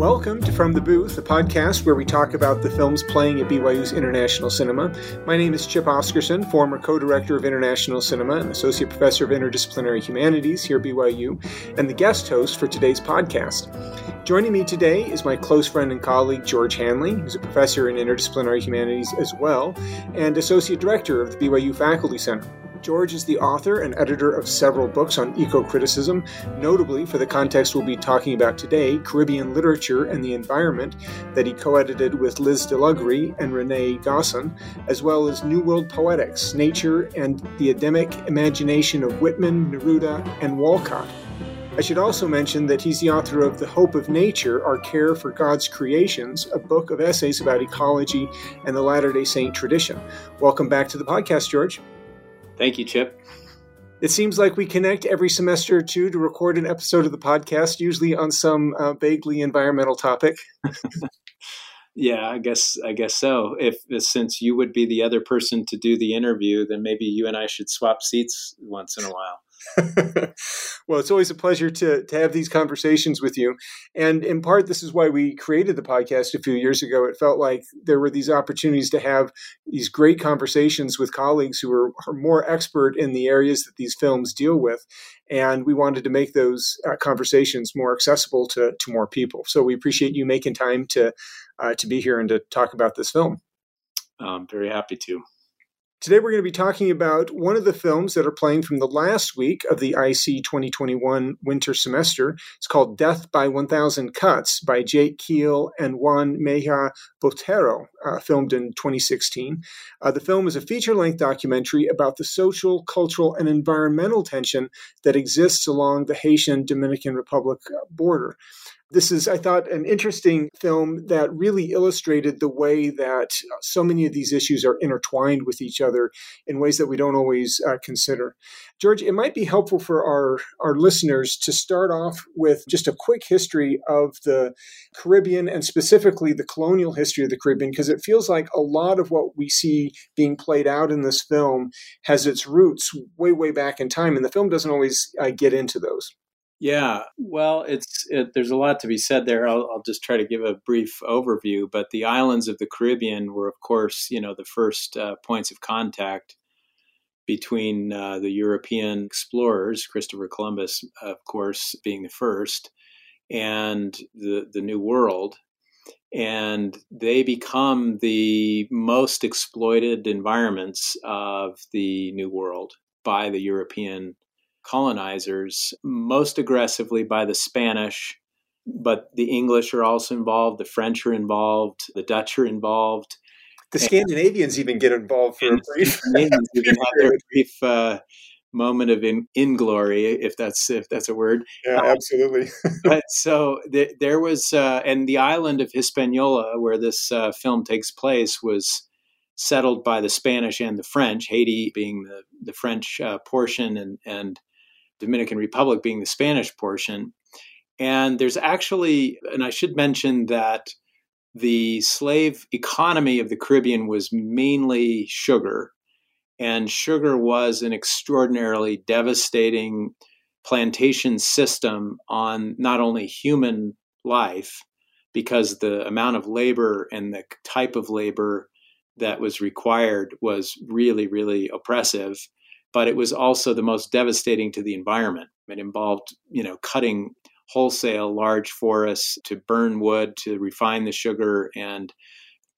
Welcome to From the Booth, a podcast where we talk about the films playing at BYU's International Cinema. My name is Chip Oscarson, former co director of International Cinema and associate professor of interdisciplinary humanities here at BYU, and the guest host for today's podcast. Joining me today is my close friend and colleague George Handley, who's a professor in interdisciplinary humanities as well, and associate director of the BYU Faculty Center. George is the author and editor of several books on eco criticism, notably for the context we'll be talking about today Caribbean literature and the environment, that he co edited with Liz DeLoughrey and Renee Gosson, as well as New World Poetics Nature and the Adamic Imagination of Whitman, Neruda, and Walcott. I should also mention that he's the author of The Hope of Nature Our Care for God's Creations, a book of essays about ecology and the Latter day Saint tradition. Welcome back to the podcast, George. Thank you, Chip. It seems like we connect every semester or two to record an episode of the podcast, usually on some uh, vaguely environmental topic. yeah, I guess I guess so. If since you would be the other person to do the interview, then maybe you and I should swap seats once in a while. well, it's always a pleasure to, to have these conversations with you. And in part, this is why we created the podcast a few years ago. It felt like there were these opportunities to have these great conversations with colleagues who are, are more expert in the areas that these films deal with. And we wanted to make those uh, conversations more accessible to, to more people. So we appreciate you making time to, uh, to be here and to talk about this film. I'm very happy to. Today, we're going to be talking about one of the films that are playing from the last week of the IC 2021 winter semester. It's called Death by 1000 Cuts by Jake Kheel and Juan Mejia Botero, uh, filmed in 2016. Uh, the film is a feature length documentary about the social, cultural, and environmental tension that exists along the Haitian Dominican Republic border. This is, I thought, an interesting film that really illustrated the way that so many of these issues are intertwined with each other in ways that we don't always uh, consider. George, it might be helpful for our, our listeners to start off with just a quick history of the Caribbean and specifically the colonial history of the Caribbean, because it feels like a lot of what we see being played out in this film has its roots way, way back in time, and the film doesn't always uh, get into those. Yeah, well, it's it, there's a lot to be said there. I'll, I'll, just try to give a brief overview. But the islands of the Caribbean were, of course, you know, the first uh, points of contact between uh, the European explorers, Christopher Columbus, of course, being the first, and the the New World, and they become the most exploited environments of the New World by the European colonizers, most aggressively by the Spanish, but the English are also involved, the French are involved, the Dutch are involved. The Scandinavians and, even get involved for a brief. even have their brief uh, moment of in, inglory, if that's if that's a word. Yeah, um, absolutely. but so the, there was, uh, and the island of Hispaniola, where this uh, film takes place, was settled by the Spanish and the French. Haiti being the the French uh, portion, and and Dominican Republic being the Spanish portion. And there's actually, and I should mention that the slave economy of the Caribbean was mainly sugar. And sugar was an extraordinarily devastating plantation system on not only human life, because the amount of labor and the type of labor that was required was really, really oppressive, but it was also the most devastating to the environment. It involved, you know, cutting wholesale large forests to burn wood to refine the sugar and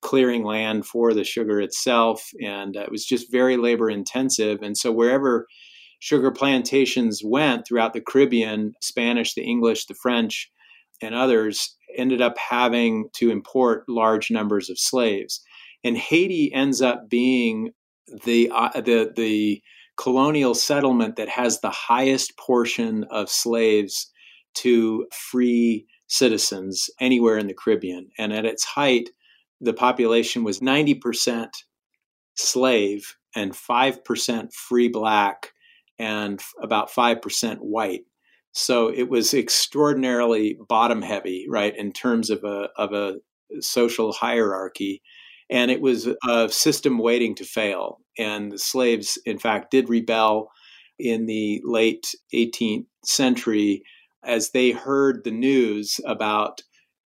clearing land for the sugar itself. And it was just very labor intensive. And so wherever sugar plantations went throughout the Caribbean, Spanish, the English, the French, and others ended up having to import large numbers of slaves. And Haiti ends up being the uh, the the colonial settlement that has the highest portion of slaves to free citizens anywhere in the Caribbean. And at its height, the population was 90% slave and 5% free black and about 5% white. So it was extraordinarily bottom heavy, right, in terms of a, of a social hierarchy and it was a system waiting to fail. And the slaves, in fact, did rebel in the late 18th century as they heard the news about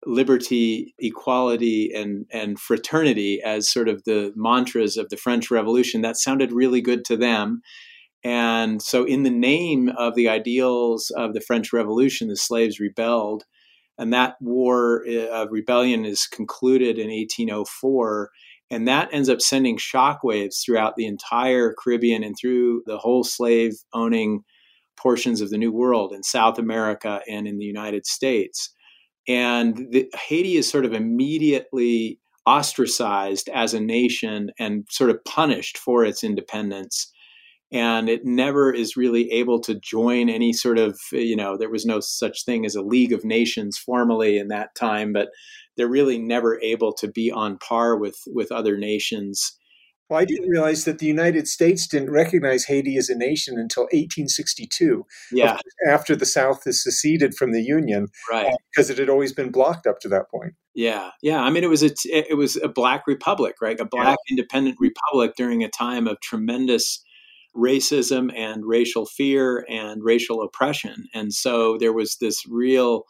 liberty, equality, and, and fraternity as sort of the mantras of the French Revolution. That sounded really good to them. And so, in the name of the ideals of the French Revolution, the slaves rebelled. And that war uh, of rebellion is concluded in 1804. And that ends up sending shockwaves throughout the entire Caribbean and through the whole slave owning portions of the New World in South America and in the United States. And the, Haiti is sort of immediately ostracized as a nation and sort of punished for its independence. And it never is really able to join any sort of, you know, there was no such thing as a League of Nations formally in that time, but they're really never able to be on par with, with other nations well, I didn't realize that the United States didn't recognize Haiti as a nation until 1862. Yeah. After the South has seceded from the Union, right? Uh, because it had always been blocked up to that point. Yeah, yeah. I mean, it was a it was a black republic, right? A black yeah. independent republic during a time of tremendous racism and racial fear and racial oppression, and so there was this real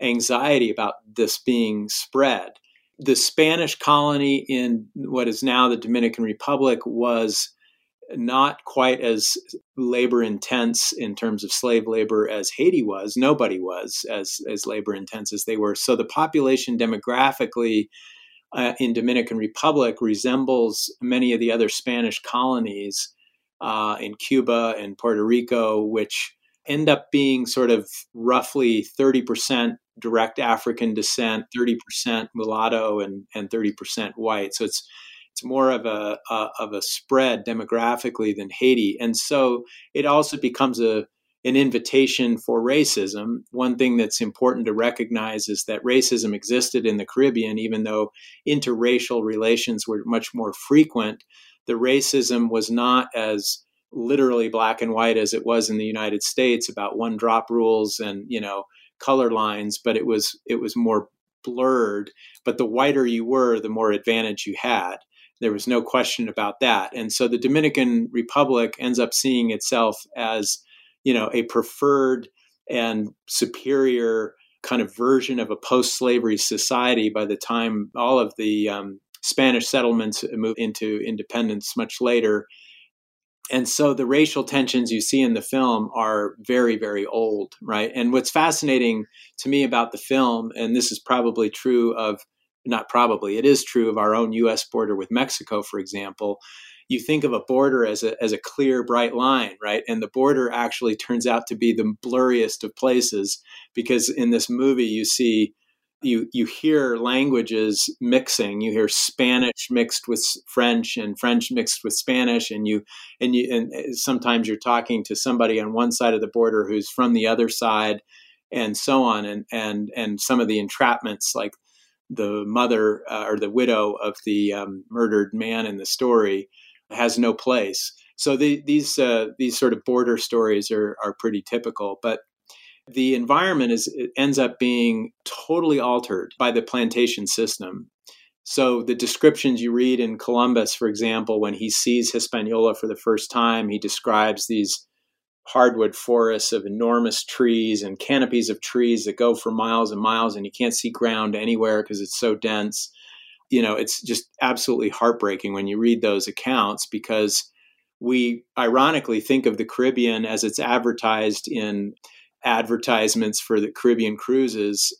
anxiety about this being spread the Spanish colony in what is now the Dominican Republic was not quite as labor intense in terms of slave labor as Haiti was. Nobody was as as labor intense as they were. So the population demographically uh, in Dominican Republic resembles many of the other Spanish colonies uh, in Cuba and Puerto Rico, which end up being sort of roughly 30% direct African descent, 30% mulatto, and, and 30% white. So it's it's more of a, a, of a spread demographically than Haiti, and so it also becomes a an invitation for racism. One thing that's important to recognize is that racism existed in the Caribbean, even though interracial relations were much more frequent. The racism was not as literally black and white as it was in the United States about one drop rules and you know color lines, but it was it was more blurred. But the whiter you were, the more advantage you had. There was no question about that. And so the Dominican Republic ends up seeing itself as, you know, a preferred and superior kind of version of a post-slavery society by the time all of the um, Spanish settlements uh, move into independence much later. And so the racial tensions you see in the film are very very old right? And what's fascinating to me about the film and this is probably true of not probably it is true of our own US border with Mexico for example you think of a border as a as a clear bright line right? And the border actually turns out to be the blurriest of places because in this movie you see you you hear languages mixing. You hear spanish mixed with french and french mixed with spanish and you and you and eh, sometimes you're talking to somebody on one side of the border who's from the other side and so on and and and some of the entrapments like the mother uh, or the widow of the um, murdered man in the story has no place. So the, these uh, these sort of border stories are are pretty typical but the environment is ends up being totally altered by the plantation system. So the descriptions you read in Columbus, for example, when he sees Hispaniola for the first time, he describes these hardwood forests of enormous trees and canopies of trees that go for miles and miles, and you can't see ground anywhere because it's so dense. You know, it's just absolutely heartbreaking when you read those accounts because we ironically think of the Caribbean as it's advertised in advertisements for the Caribbean cruises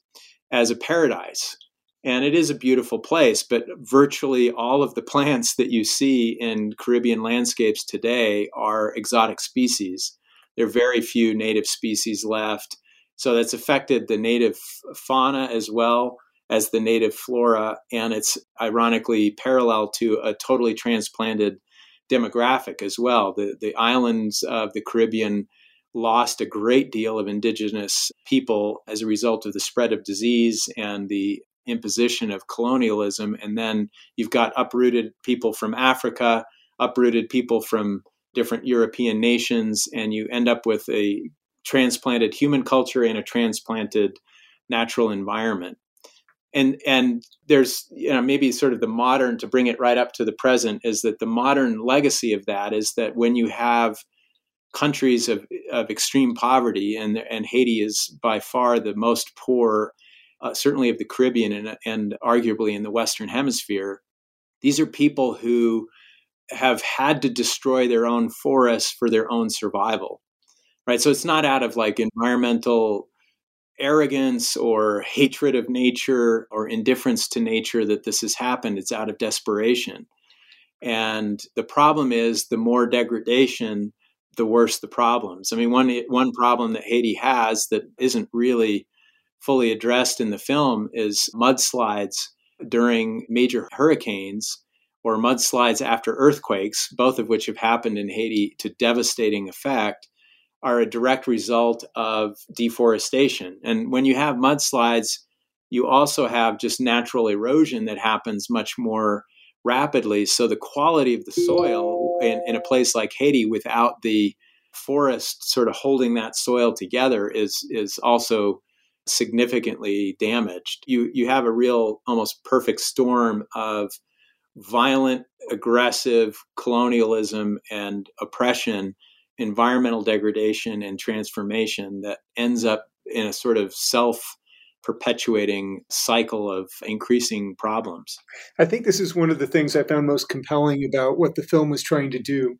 as a paradise. And it is a beautiful place, but virtually all of the plants that you see in Caribbean landscapes today are exotic species. There are very few native species left. So that's affected the native fauna as well as the native flora. And it's ironically parallel to a totally transplanted demographic as well. The, the islands of the Caribbean lost a great deal of indigenous people as a result of the spread of disease and the imposition of colonialism. And then you've got uprooted people from Africa, uprooted people from different European nations, and you end up with a transplanted human culture and a transplanted natural environment. And and there's you know maybe sort of the modern to bring it right up to the present is that the modern legacy of that is that when you have countries of, of extreme poverty, and, and Haiti is by far the most poor uh, certainly of the Caribbean and, and arguably in the Western Hemisphere. These are people who have had to destroy their own forests for their own survival, right? So it's not out of like environmental arrogance or hatred of nature or indifference to nature that this has happened. It's out of desperation. And the problem is the more degradation, the worse the problems. I mean, one one problem that Haiti has that isn't really fully addressed in the film is mudslides during major hurricanes or mudslides after earthquakes, both of which have happened in Haiti to devastating effect, are a direct result of deforestation. And when you have mudslides, you also have just natural erosion that happens much more rapidly. So the quality of the soil in, in a place like Haiti without the forest sort of holding that soil together is is also significantly damaged. You you have a real almost perfect storm of violent, aggressive colonialism and oppression, environmental degradation and transformation that ends up in a sort of self perpetuating cycle of increasing problems. I think this is one of the things I found most compelling about what the film was trying to do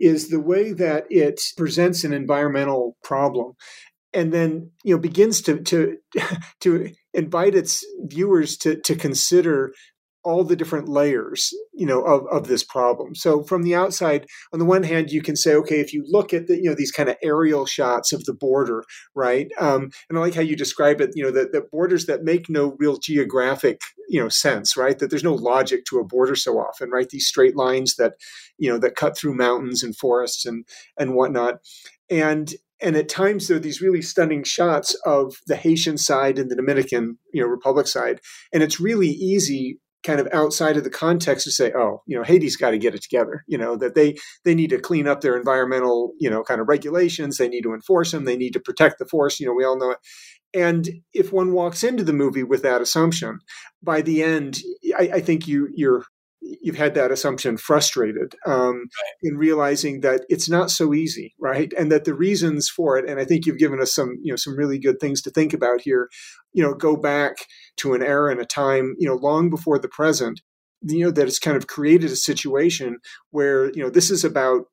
is the way that it presents an environmental problem and then you know begins to to to invite its viewers to to consider all the different layers you know of, of this problem. So from the outside on the one hand you can say okay if you look at the you know these kind of aerial shots of the border right um, and i like how you describe it you know the, the borders that make no real geographic you know sense right that there's no logic to a border so often right these straight lines that you know that cut through mountains and forests and and whatnot. And and at times there are these really stunning shots of the Haitian side and the Dominican, you know, Republic side, and it's really easy kind of outside of the context to say, oh, you know, Haiti's got to get it together. You know that they they need to clean up their environmental, you know, kind of regulations. They need to enforce them. They need to protect the forest. You know, we all know it. And if one walks into the movie with that assumption, by the end, I, I think you you're you've had that assumption frustrated um, right. in realizing that it's not so easy, right? And that the reasons for it, and I think you've given us some, you know, some really good things to think about here. You know, go back to an era and a time, you know, long before the present. You know that it's kind of created a situation where you know this is about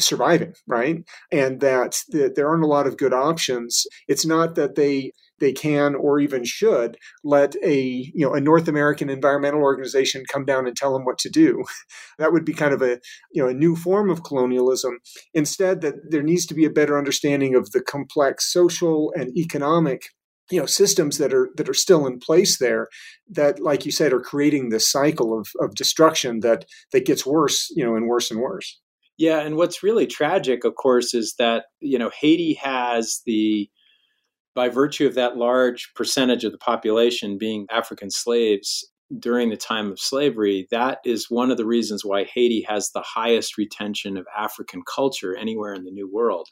surviving, right? And that, that there aren't a lot of good options. It's not that they they can or even should let a you know a North American environmental organization come down and tell them what to do. that would be kind of a you know a new form of colonialism. Instead, that there needs to be a better understanding of the complex social and economic you know systems that are that are still in place there that like you said are creating this cycle of, of destruction that that gets worse you know and worse and worse yeah and what's really tragic of course is that you know haiti has the by virtue of that large percentage of the population being African slaves during the time of slavery, that is one of the reasons why Haiti has the highest retention of African culture anywhere in the New World.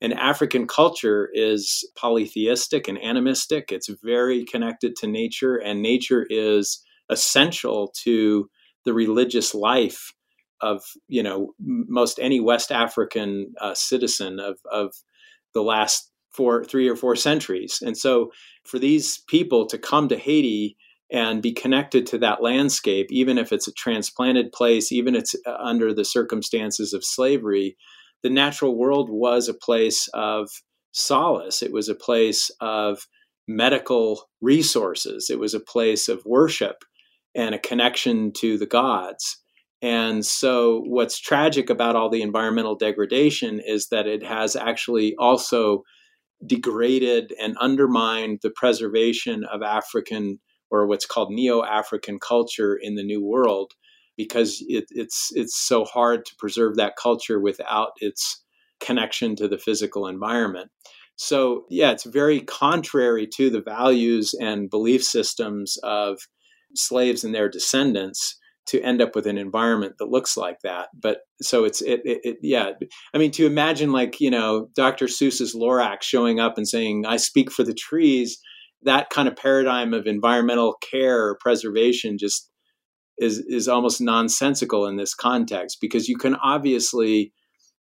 And African culture is polytheistic and animistic. It's very connected to nature, and nature is essential to the religious life of you know most any West African uh, citizen of of the last for three or four centuries. And so for these people to come to Haiti and be connected to that landscape, even if it's a transplanted place, even if it's uh, under the circumstances of slavery, the natural world was a place of solace. It was a place of medical resources. It was a place of worship and a connection to the gods. And so, what's tragic about all the environmental degradation is that it has actually also degraded and undermined the preservation of African or what's called neo-African culture in the New World because it, it's it's so hard to preserve that culture without its connection to the physical environment. So yeah, it's very contrary to the values and belief systems of slaves and their descendants to end up with an environment that looks like that. But so it's it, it, it, yeah. I mean, to imagine like you know Dr. Seuss's Lorax showing up and saying, "I speak for the trees." That kind of paradigm of environmental care or preservation just is is almost nonsensical in this context because you can obviously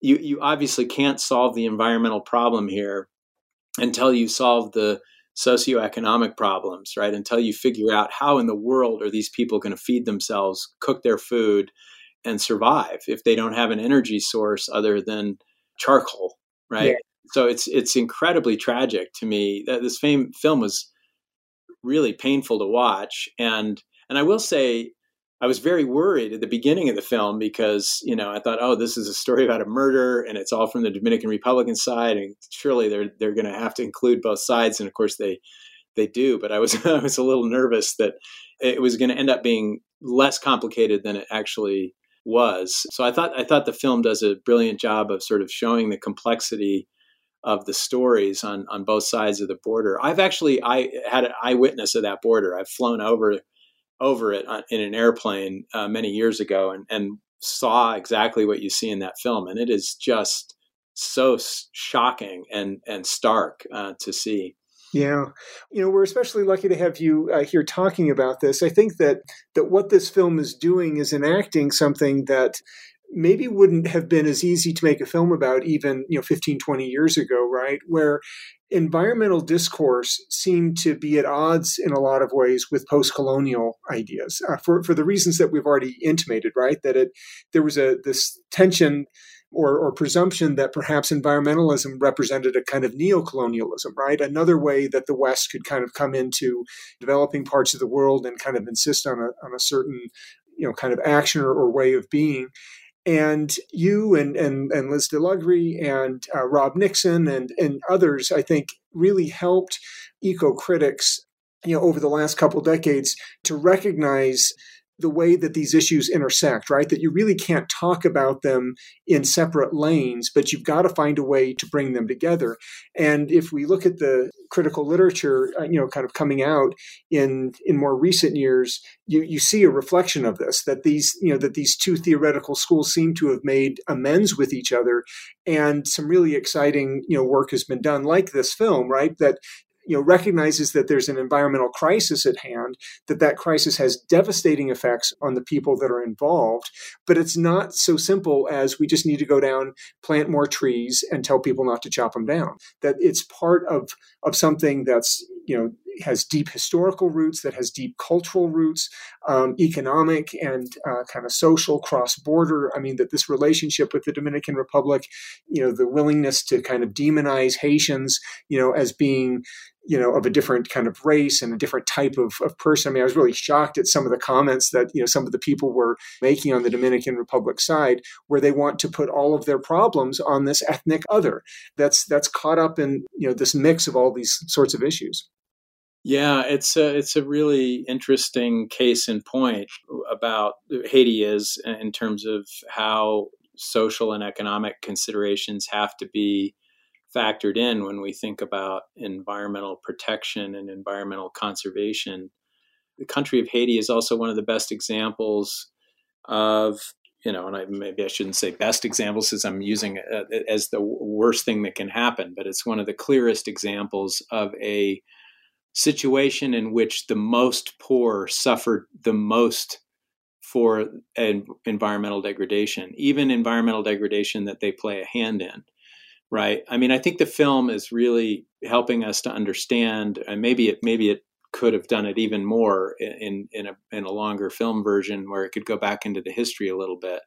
you you obviously can't solve the environmental problem here until you solve the socioeconomic problems, right? Until you figure out how in the world are these people going to feed themselves, cook their food, and survive if they don't have an energy source other than charcoal, right? Yeah. So it's it's incredibly tragic to me that this fame, film was really painful to watch, and and I will say I was very worried at the beginning of the film because you know I thought, oh, this is a story about a murder, and it's all from the Dominican Republican side, and surely they're they're going to have to include both sides, and of course they they do. But I was I was a little nervous that it was going to end up being less complicated than it actually was. So I thought I thought the film does a brilliant job of sort of showing the complexity of the stories on on both sides of the border. I've actually I had an eyewitness of that border. I've flown over over it in an airplane uh, many years ago and, and saw exactly what you see in that film. And it is just so shocking and, and stark uh, to see. Yeah, you know we're especially lucky to have you uh, here talking about this. I think that that what this film is doing is enacting something that maybe wouldn't have been as easy to make a film about even you know 15 20 years ago right where environmental discourse seemed to be at odds in a lot of ways with post-colonial ideas uh, for, for the reasons that we've already intimated right? That it there was a this tension or, or presumption that perhaps environmentalism represented a kind of neo-colonialism right? Another way that the west could kind of come into developing parts of the world and kind of insist on a, on a certain you know kind of action or, or way of being and you and and, and Liz DeLoughrey and uh, Rob Nixon and and others, I think, really helped eco critics, you know, over the last couple decades to recognize the way that these issues intersect, right? That you really can't talk about them in separate lanes, but you've got to find a way to bring them together. And if we look at the critical literature, uh, you know, kind of coming out in in more recent years, you you see a reflection of this. That these you know that these two theoretical schools seem to have made amends with each other, and some really exciting you know work has been done, like this film, right? That you know recognizes that there's an environmental crisis at hand that that crisis has devastating effects on the people that are involved. But it's not so simple as we just need to go down plant more trees and tell people not to chop them down. That it's part of of something that's you know has deep historical roots, that has deep cultural roots, um, economic and uh, kind of social cross border. I mean, that this relationship with the Dominican Republic, you know, the willingness to kind of demonize Haitians, you know, as being you know of a different kind of race and a different type of, of person i mean i was really shocked at some of the comments that you know some of the people were making on the dominican republic side where they want to put all of their problems on this ethnic other that's that's caught up in you know this mix of all these sorts of issues yeah, it's a it's a really interesting case in point about Haiti is in terms of how social and economic considerations have to be factored in when we think about environmental protection and environmental conservation. The country of Haiti is also one of the best examples of you know, and I, maybe I shouldn't say best examples since I'm using it as the worst thing that can happen, but it's one of the clearest examples of a situation in which the most poor suffered the most for environmental degradation, even environmental degradation that they play a hand in. Right. I mean, I think the film is really helping us to understand, and maybe it maybe it could have done it even more in in a in a longer film version where it could go back into the history a little bit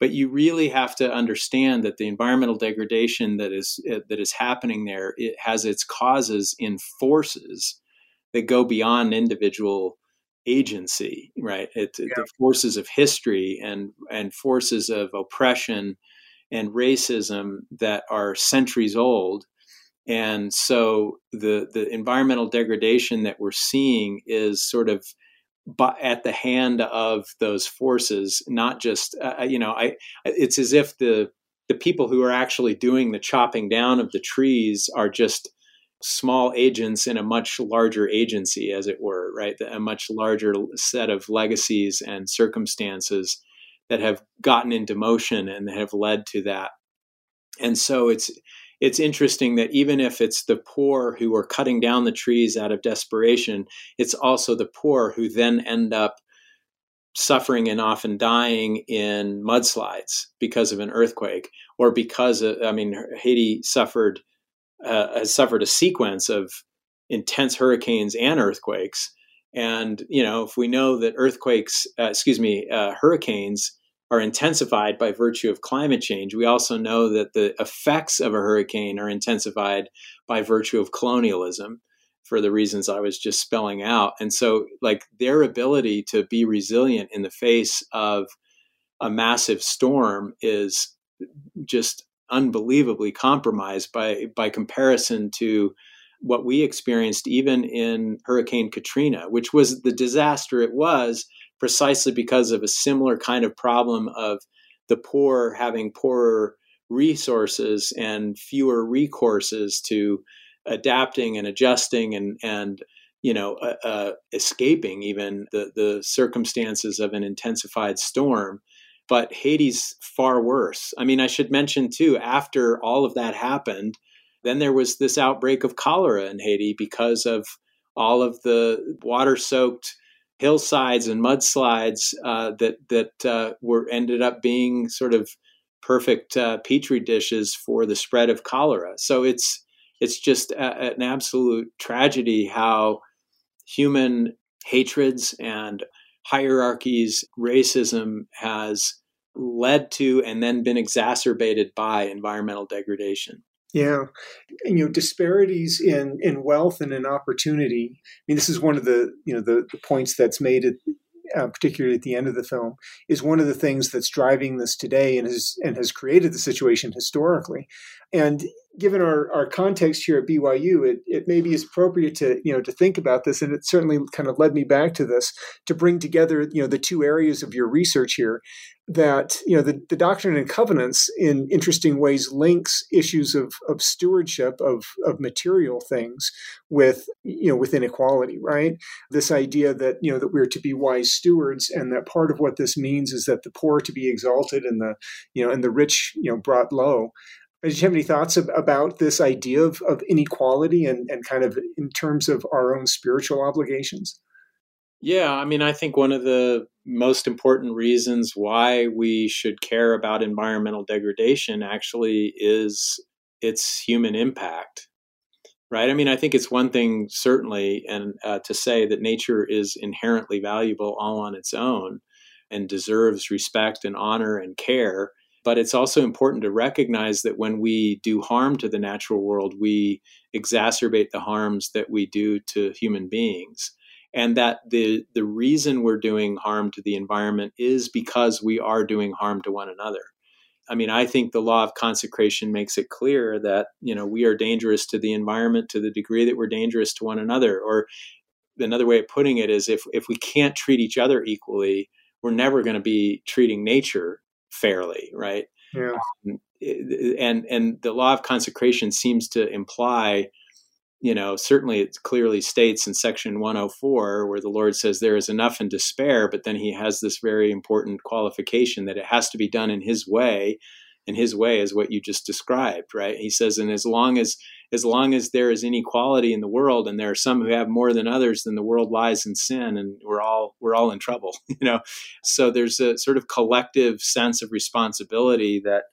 but you really have to understand that the environmental degradation that is uh, that is happening there it has its causes in forces that go beyond individual agency right it, yeah. the forces of history and and forces of oppression and racism that are centuries old and so the the environmental degradation that we're seeing is sort of at the hand of those forces, not just uh, uh, you know, I it's as if the the people who are actually doing the chopping down of the trees are just small agents in a much larger agency, as it were, right? A much larger set of legacies and circumstances that have gotten into motion and have led to that. And so it's it's interesting that even if it's the poor who are cutting down the trees out of desperation, it's also the poor who then end up suffering and often dying in mudslides because of an earthquake or because of, I mean Haiti suffered uh, has suffered a sequence of intense hurricanes and earthquakes. And you know, if we know that earthquakes, uh, excuse me, uh, hurricanes are intensified by virtue of climate change, we also know that the effects of a hurricane are intensified by virtue of colonialism for the reasons I was just spelling out. And so, like their ability to be resilient in the face of a massive storm is just unbelievably compromised by by comparison to what we experienced even in Hurricane Katrina, which was the disaster it was precisely because of a similar kind of problem of the poor having poorer resources and fewer recourses to adapting and adjusting and and you know uh, uh, escaping even the the circumstances of an intensified storm but Haiti's far worse. I mean, I should mention too, after all of that happened, then there was this outbreak of cholera in Haiti because of all of the water soaked hillsides and mudslides uh, that that uh, were ended up being sort of perfect uh, petri dishes for the spread of cholera. So it's it's just a, an absolute tragedy how human hatreds and hierarchies, racism has led to and then been exacerbated by environmental degradation. Yeah, and, you know disparities in in wealth and in opportunity. I mean, this is one of the you know the, the points that's made at, uh, particularly at the end of the film, is one of the things that's driving this today and has and has created the situation historically. And given our, our context here at BYU, it, it maybe is appropriate to you know to think about this, and it certainly kind of led me back to this to bring together you know the two areas of your research here. That you know the, the Doctrine and Covenants in interesting ways links issues of, of stewardship of, of material things with you know with inequality, right? This idea that you know that we're to be wise stewards, and that part of what this means is that the poor to be exalted and the you know and the rich you know brought low. Did you have any thoughts about this idea of, of inequality and, and kind of in terms of our own spiritual obligations? Yeah, I mean, I think one of the most important reasons why we should care about environmental degradation actually is its human impact, right? I mean, I think it's one thing certainly, and uh, to say that nature is inherently valuable all on its own and deserves respect and honor and care. But it's also important to recognize that when we do harm to the natural world, we exacerbate the harms that we do to human beings. And that the, the reason we're doing harm to the environment is because we are doing harm to one another. I mean, I think the law of consecration makes it clear that, you know, we are dangerous to the environment to the degree that we're dangerous to one another. Or another way of putting it is if, if we can't treat each other equally, we're never going to be treating nature fairly, right? Yeah. Um, and and the law of consecration seems to imply, you know, certainly it clearly states in section 104 where the Lord says there is enough in despair, but then he has this very important qualification that it has to be done in his way and his way is what you just described right he says and as long as as long as there is inequality in the world and there are some who have more than others then the world lies in sin and we're all we're all in trouble you know? So there's a sort of collective sense of responsibility that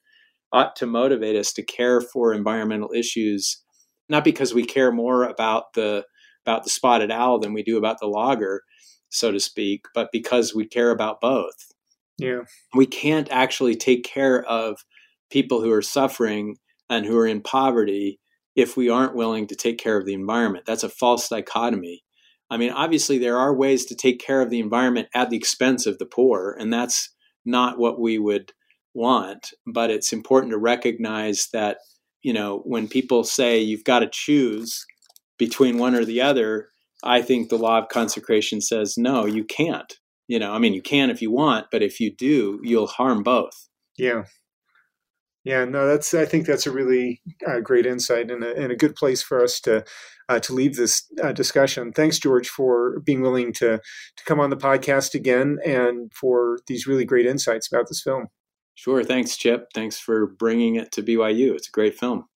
ought to motivate us to care for environmental issues not because we care more about the about the spotted owl than we do about the logger so to speak but because we care about both. Yeah. We can't actually take care of people who are suffering and who are in poverty if we aren't willing to take care of the environment. That's a false dichotomy. I mean, obviously, there are ways to take care of the environment at the expense of the poor, and that's not what we would want. But it's important to recognize that, you know, when people say you've got to choose between one or the other, I think the law of consecration says, no, you can't. You know, I mean, you can if you want, but if you do, you'll harm both. Yeah. Yeah, no, that's. I think that's a really uh, great insight and a, and a, good place for us to uh, to leave this uh, discussion. Thanks, George, for being willing to to come on the podcast again and for these really great insights about this film. Sure, thanks, Chip. Thanks for bringing it to BYU. It's a great film.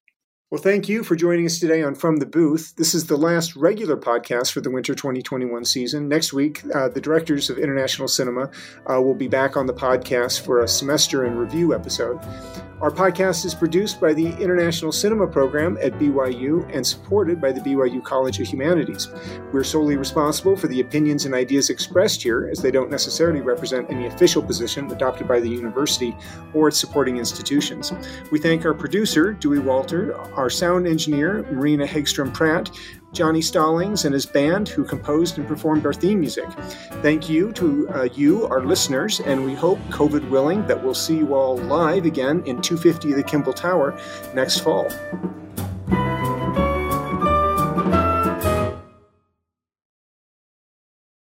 Well, thank you for joining us today on From the Booth. This is the last regular podcast for the winter 2021 season. Next week, uh, the directors of international cinema uh, will be back on the podcast for a semester in review episode. Our podcast is produced by the International Cinema Program at BYU and supported by the BYU College of Humanities. We're solely responsible for the opinions and ideas expressed here, as they don't necessarily represent any official position adopted by the university or its supporting institutions. We thank our producer, Dewey Walter, our sound engineer, Marina Hegstrom Pratt, Johnny Stallings and his band, who composed and performed our theme music. Thank you to uh, you, our listeners, and we hope, COVID willing, that we'll see you all live again in 250 the Kimball Tower next fall.